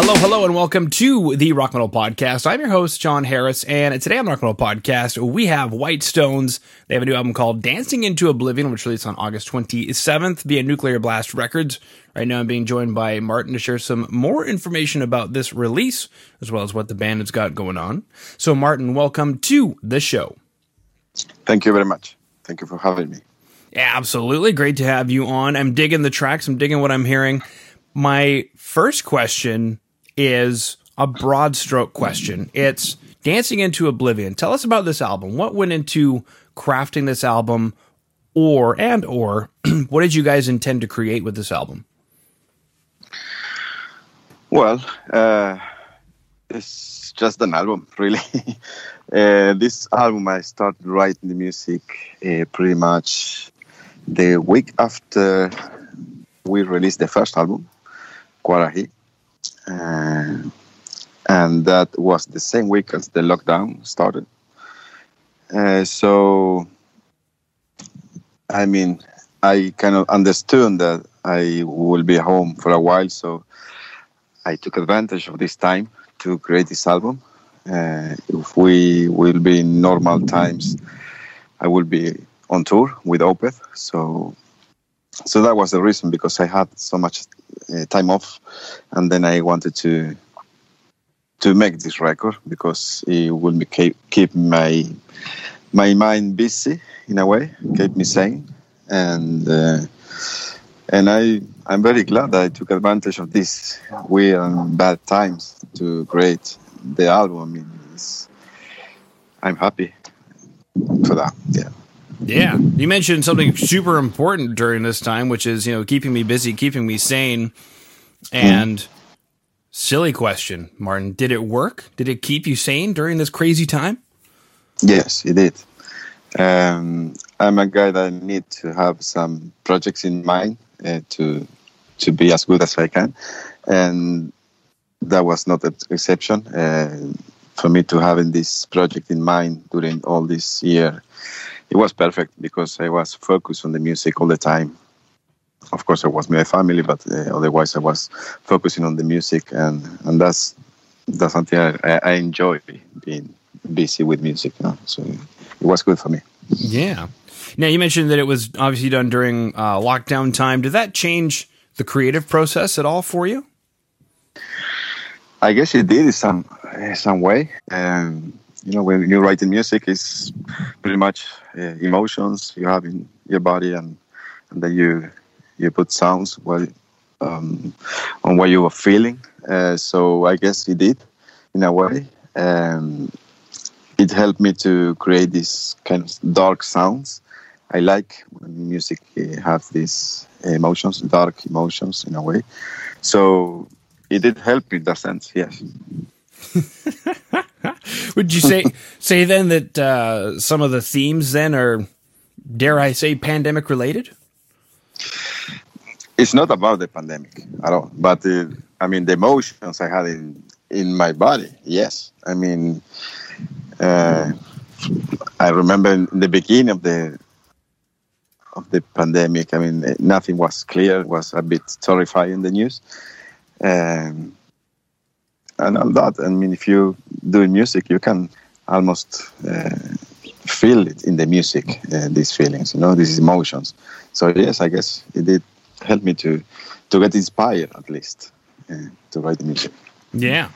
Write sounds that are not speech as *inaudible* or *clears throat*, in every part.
Hello, hello, and welcome to the Rock Metal Podcast. I'm your host, Jon Harris, and today on the Rock Metal Podcast, we have White Stones. They have a new album called Dancing into Oblivion, which released on August 27th via Nuclear Blast Records. Right now, I'm being joined by Martin to share some more information about this release, as well as what the band has got going on. So, Martin, welcome to the show. Thank you very much. Thank you for having me. Yeah, absolutely. Great to have you on. I'm digging the tracks, I'm digging what I'm hearing. My first question is a broad stroke question. It's Dancing into Oblivion. Tell us about this album. What went into crafting this album or and or *clears throat* what did you guys intend to create with this album? Well, uh, it's just an album, *laughs* really. uh, this album, I started writing the music uh, pretty much the week after we released the first album, Kuarahy. Uh, and that was the same week as the lockdown started. Uh, so, I mean, I kind of understood that I will be home for a while, so I took advantage of this time to create this album. Uh, if we will be in normal times, I will be on tour with Opeth. So, so that was the reason because I had so much uh, time off, and then I wanted to to make this record because it will be keep, keep my my mind busy in a way, keep me sane, and uh, and I I'm very glad that I took advantage of these weird and bad times to create the album. I mean, I'm happy for that. Yeah. Yeah. You mentioned something super important during this time, which is, you know, keeping me busy, keeping me sane. And silly question, Martin, did it work? Did it keep you sane during this crazy time? Yes, it did. Um, I'm a guy that need to have some projects in mind uh, to to be as good as I can, and that was not an exception. Uh, for me to having this project in mind during all this year it was perfect because I was focused on the music all the time. Of course, I was my family, but uh, otherwise I was focusing on the music, and and that's that's something I, I enjoy being busy with music. You know? So it was good for me. Yeah. Now you mentioned that it was obviously done during uh, lockdown time. Did that change the creative process at all for you? I guess it did in some some way. Um, you know when you're writing music it's pretty much uh, emotions you have in your body and and then you you put sounds well um, on what you were feeling. Uh, so i guess it did in a way. Um, it helped me to create these kind of dark sounds. I like when music uh, has these emotions dark emotions in a way. So it did help in that sense yes *laughs* Would you say *laughs* say then that uh, some of the themes then are, dare I say, pandemic related? It's not about the pandemic at all, but uh, I mean the emotions I had in in my body. Yes, I mean, uh, I remember in the beginning of the of the pandemic. I mean, nothing was clear. It was a bit terrifying the news. Um, and all that. I mean, if you do music, you can almost uh, feel it in the music, uh, these feelings, you know, these emotions. So yes, I guess it did help me to to get inspired at least uh, to write the music. Yeah,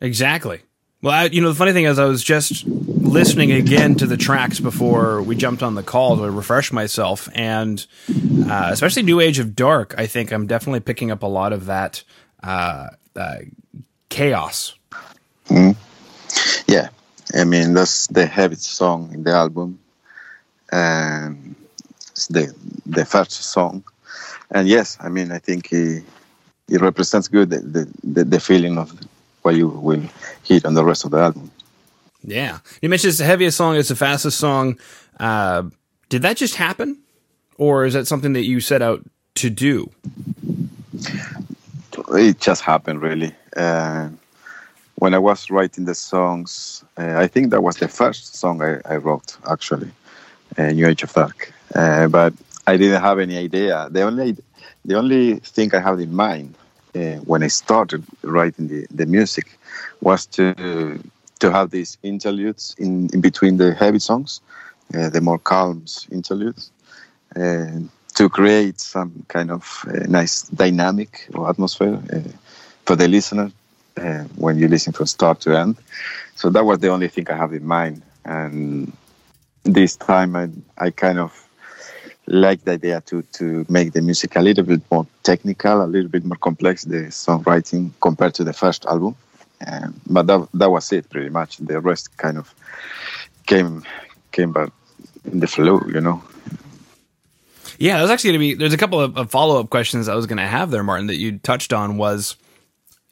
exactly. Well, I, you know, the funny thing is, I was just listening again to the tracks before we jumped on the call to refresh myself, and uh, especially New Age of Dark. I think I'm definitely picking up a lot of that uh, uh, chaos. Mm. Yeah, I mean that's the heaviest song in the album, and it's the the first song. And yes, I mean I think it, it represents good the, the, the feeling of what you will hear on the rest of the album. Yeah, you mentioned it's the heaviest song, it's the fastest song. Uh, did that just happen, or is that something that you set out to do? It just happened, really. Uh, when I was writing the songs, uh, I think that was the first song I, I wrote actually, uh, New Age of Dark. Uh, but I didn't have any idea. The only the only thing I had in mind uh, when I started writing the, the music was to to have these interludes in, in between the heavy songs, uh, the more calm interludes, and to create some kind of uh, nice dynamic or atmosphere uh, for the listener uh, when you listen from start to end. So that was the only thing I have in mind, and this time I I kind of like the idea to to make the music a little bit more technical, a little bit more complex, the songwriting compared to the first album. Um, but that that was it pretty much. The rest kind of came came back in the flow, you know. Yeah, there's actually going to be there's a couple of, of follow up questions I was going to have there, Martin, that you touched on was,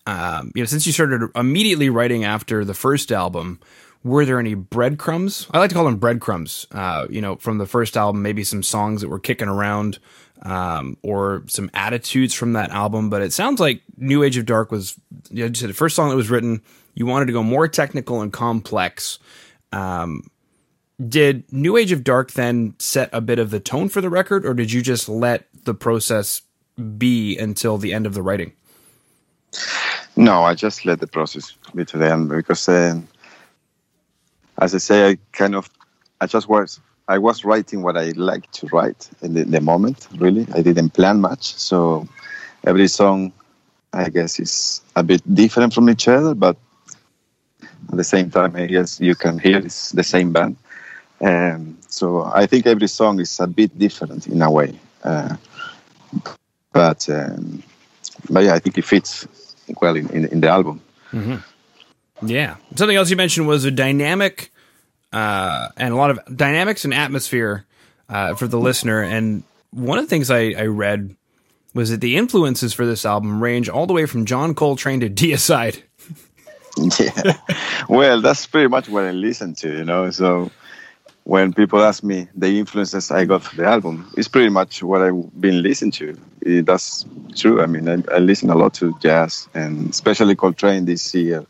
um, you know, since you started immediately writing after the first album, were there any breadcrumbs? I like to call them breadcrumbs. Uh, you know, from the first album, maybe some songs that were kicking around, um, or some attitudes from that album. But it sounds like New Age of Dark was, you, know, you said the first song that was written. You wanted to go more technical and complex. Um, did New Age of Dark then set a bit of the tone for the record, or did you just let the process be until the end of the writing? No, I just let the process be to the end because. Uh, as I say, I kind of, I just was, I was writing what I like to write in the, the moment. Really, I didn't plan much, so every song, I guess, is a bit different from each other, but at the same time, I guess you can hear it's the same band. Um, so I think every song is a bit different in a way, uh, but um, but yeah, I think it fits well in, in, in the album. Mm-hmm. Yeah. Something else you mentioned was a dynamic uh, and a lot of dynamics and atmosphere uh, for the listener. And one of the things I, I, read was that the influences for this album range all the way from John Coltrane to *laughs* Deicide. yeah. Well, that's pretty much what I listen to, you know. So when people ask me the influences I got for the album, it's pretty much what I've been listening to. That's true. I mean, I, I listen a lot to jazz and especially Coltrane this year.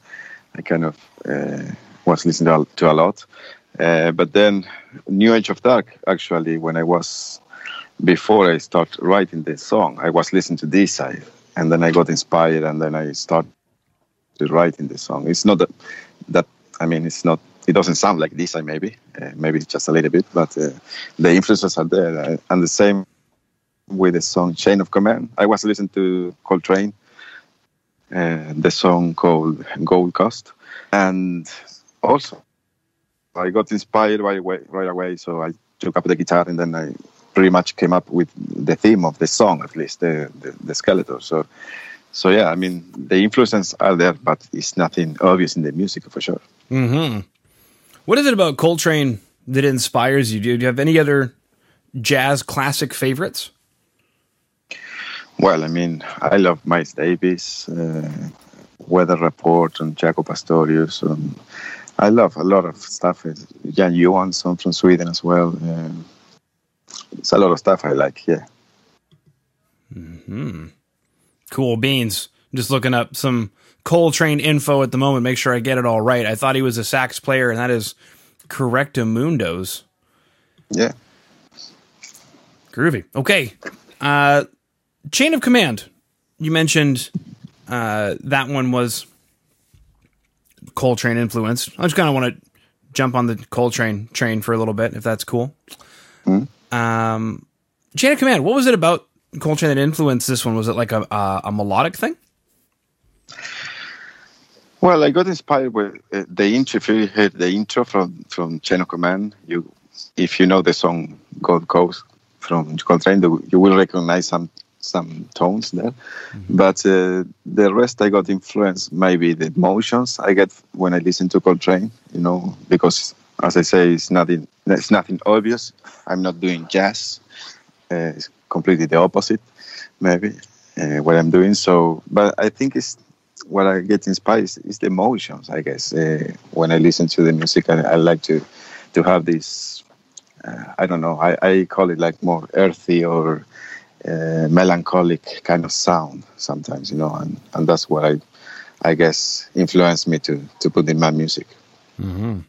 I kind of uh, was listening to, a lot. Uh, but then New Age of Dark, actually, when I was before I start writing the song, I was listening to Deicide, and then I got inspired, and then I started writing the song. It's not that that I mean, it's not. It doesn't sound like Deicide, maybe, uh, maybe just a little bit, but uh, the influences are there, uh, and the same with the song "Chain of Command." I was listening to Coltrane uh, the song called Gold Coast. And also, I got inspired right away, right away. So I took up the guitar and then I pretty much came up with the theme of the song, at least the, the, the skeleton. So, so yeah, I mean, the influences are there, but it's nothing obvious in the music for sure. Mm-hmm. What is it about Coltrane that inspires you? Do you have any other jazz classic favorites? Well, I mean, I love Miles Davis, uh, Weather Report, and Jaco Pastorius. And I love a lot of stuff. Jan Johansson from Sweden as well. Uh, it's a lot of stuff I like. Yeah. Hmm. Cool beans. Just looking up some Coltrane info at the moment. Make sure I get it all right. I thought he was a sax player, and that is Correctamundos. Yeah. Groovy. Okay. Uh, Chain of Command. You mentioned uh, that one was Coltrane influenced. I just kind of want to jump on the Coltrane train for a little bit, if that's cool. mm Um, Chain of Command. What was it about Coltrane that influenced this one? Was it like a a, a melodic thing? Well, I got inspired with uh, the intro. If you heard the intro from from Chain of Command, you if you know the song "Gold Coast" from Coltrane, you will recognize some some tones there. Mm-hmm. But uh, the rest, I got influenced maybe the emotions I get when I listen to Coltrane. You know, because as I say, it's nothing. It's nothing obvious. I'm not doing jazz. Uh, it's completely the opposite, maybe uh, what I'm doing. So, but I think it's what I get inspired is, is the emotions. I guess uh, when I listen to the music, I, I like to to have this. Uh, I don't know. I, I call it like more earthy or uh, melancholic kind of sound sometimes, you know, and, and that's what I, I guess, influenced me to to put in my music. Mm-hmm.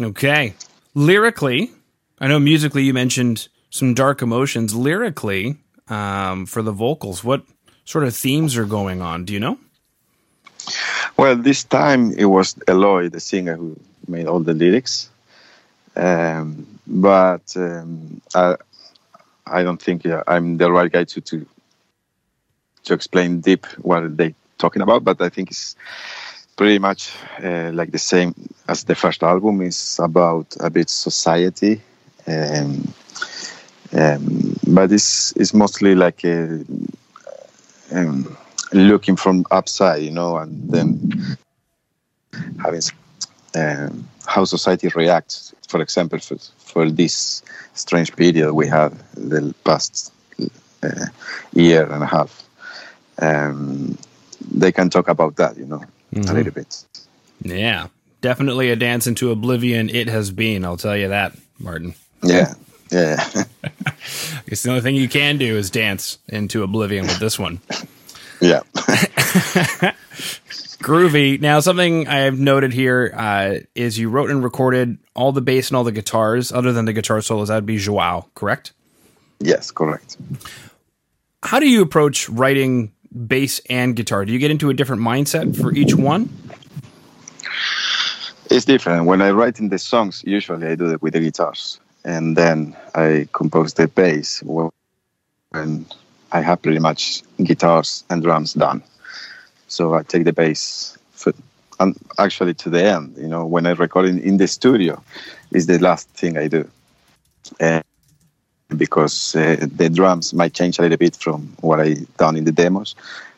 Okay, lyrically, I know musically you mentioned some dark emotions. Lyrically, um, for the vocals, what sort of themes are going on? Do you know? Well, this time it was Eloy, the singer, who made all the lyrics. Um, but um, I, I don't think yeah, I'm the right guy to, to to explain deep what they're talking about. But I think it's pretty much uh, like the same as the first album. is about a bit society, um, um, but it's it's mostly like a, um, looking from upside, you know, and then having um, how society reacts. For example, for, for this strange period we had the past uh, year and a half, um, they can talk about that, you know, mm-hmm. a little bit. Yeah, definitely a dance into oblivion. It has been. I'll tell you that, Martin. Yeah, yeah. *laughs* it's the only thing you can do is dance into oblivion with this one. *laughs* Yeah. *laughs* Groovy. Now, something I have noted here uh, is you wrote and recorded all the bass and all the guitars, other than the guitar solos. That would be Joao, correct? Yes, correct. How do you approach writing bass and guitar? Do you get into a different mindset for each one? It's different. When I write in the songs, usually I do it with the guitars, and then I compose the bass when I have pretty much guitars and drums done. So I take the bass for, and actually to the end. You know, when I record in, in the studio, is the last thing I do, uh, because uh, the drums might change a little bit from what I done in the demos.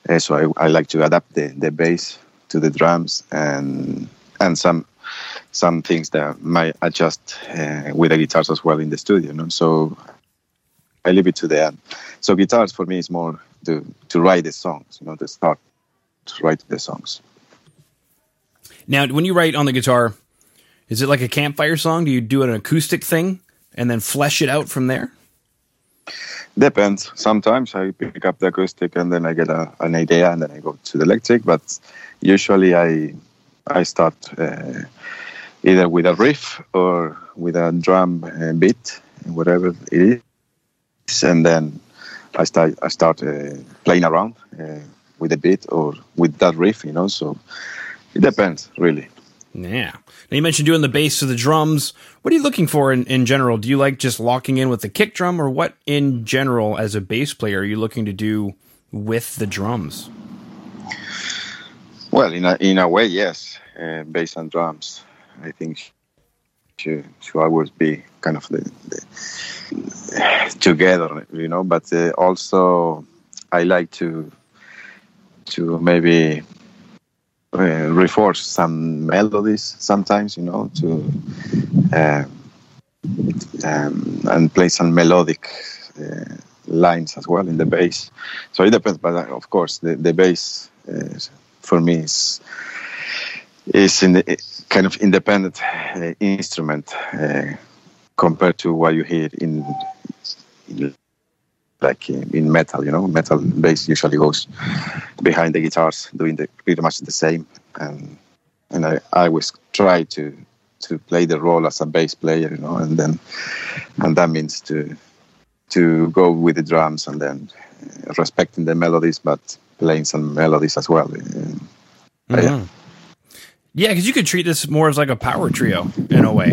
Uh, so I, I like to adapt the, the bass to the drums and and some some things that might adjust uh, with the guitars as well in the studio. You know? So I leave it to the end. So guitars for me is more to to write the songs, you know, to start to write the songs. Now, when you write on the guitar, is it like a campfire song? Do you do an acoustic thing and then flesh it out from there? Depends. Sometimes I pick up the acoustic and then I get a, an idea and then I go to the electric. But usually I I start uh, either with a riff or with a drum uh, beat, whatever it is and then I start I start uh, playing around uh, with a beat or with that riff, you know. So it depends, really. Yeah. Now you mentioned doing the bass to the drums. What are you looking for in, in general? Do you like just locking in with the kick drum, or what in general as a bass player are you looking to do with the drums? Well, in a in a way, yes. Uh, bass and drums, I think should always be kind of the, the together, you know. But uh, also, I like to to maybe uh, reinforce some melodies sometimes, you know, to uh, um, and play some melodic uh, lines as well in the bass. So it depends, but uh, of course, the the bass uh, for me is is in the kind of independent instrument compared to what you hear in, in like in metal, you know, metal bass usually goes behind the guitars, doing the pretty much the same. And and I, I always try to to play the role as a bass player, you know, and then and that means to to go with the drums and then uh, respecting the melodies, but playing some melodies as well. Mm-hmm. Yeah, yeah, because you could treat this more as like a power trio in a way.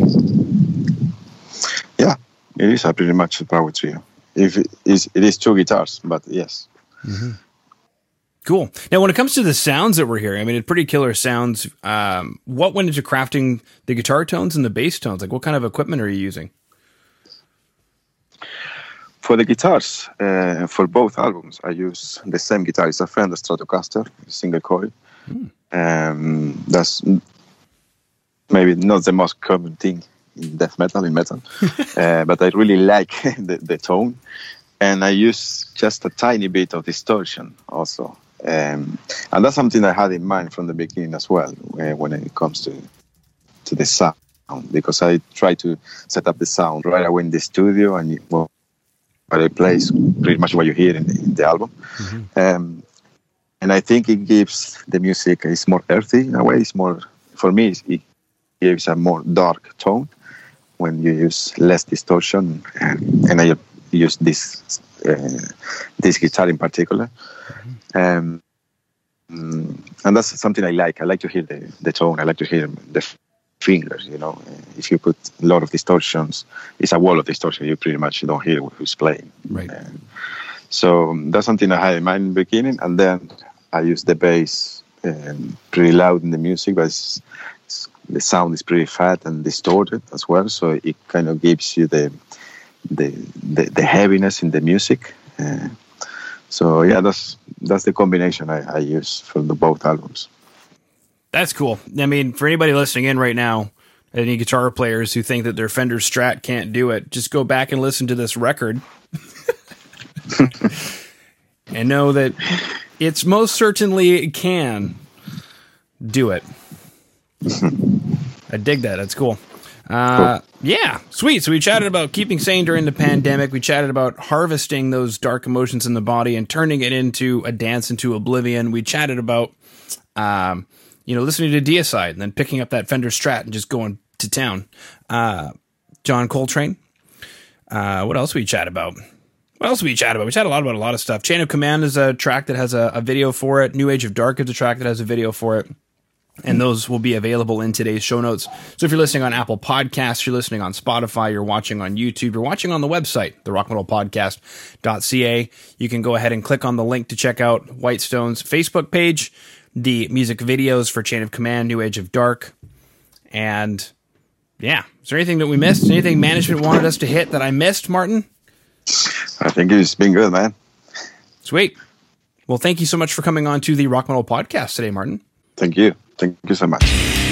Yeah, it is a pretty much a power trio. If it is, it is two guitars, but yes. Mm-hmm. Cool. Now, when it comes to the sounds that we're hearing, I mean, it's pretty killer sounds. Um, what went into crafting the guitar tones and the bass tones? Like, what kind of equipment are you using? For the guitars, uh, for both albums, I use the same guitar. It's a Fender Stratocaster, single coil. Mm. Um, that's maybe not the most common thing in death metal in metal, *laughs* uh, but I really like *laughs* the, the, tone, and I use just a tiny bit of distortion also, um, and that's something I had in mind from the beginning as well uh, when it comes to to the sound because I try to set up the sound right away in the studio and well, what I play is pretty much what you hear in the, in the album. Mm-hmm. Um, and I think it gives the music it's more earthy in a way. It's more for me. It gives a more dark tone, when you use less distortion and, and I use this uh, this guitar in particular. Um, mm, and that's something I like. I like to hear the, the tone. I like to hear the fingers. You know, if you put a lot of distortions, it's a wall of distortion. You pretty much don't hear who's playing. Right. Uh, so um, that's something I had in mind in the beginning, and then I use the bass um, pretty loud in the music, but it's, it's, the sound is pretty fat and distorted as well. So it kind of gives you the the the, the heaviness in the music. Uh, so yeah, that's that's the combination I, I use for the both albums. That's cool. I mean, for anybody listening in right now, any guitar players who think that their Fender Strat can't do it, just go back and listen to this record *laughs* *laughs* and know that it's most certainly can do it. *laughs* I dig that. That's cool. Uh, yeah, sweet. So we chatted about keeping sane during the pandemic. We chatted about harvesting those dark emotions in the body and turning it into a dance into oblivion. We chatted about, um, you know, listening to Deicide and then picking up that Fender Strat and just going to town. Uh, John Coltrane. Uh, what else we chat about? What else we chat about? We chat a lot about a lot of stuff. Chain of Command is a track that has a, a video for it. New Age of Dark is a track that has a video for it and those will be available in today's show notes. So if you're listening on Apple Podcasts, you're listening on Spotify, you're watching on YouTube, you're watching on the website, the rockmetalpodcast.ca, you can go ahead and click on the link to check out White Stones' Facebook page, the music videos for Chain of Command, New Age of Dark, and yeah, is there anything that we missed? Anything management wanted us to hit that I missed, Martin? I think it's been good, man. Sweet. Well, thank you so much for coming on to the Rock Metal Podcast today, Martin. Thank you. Thank you so much.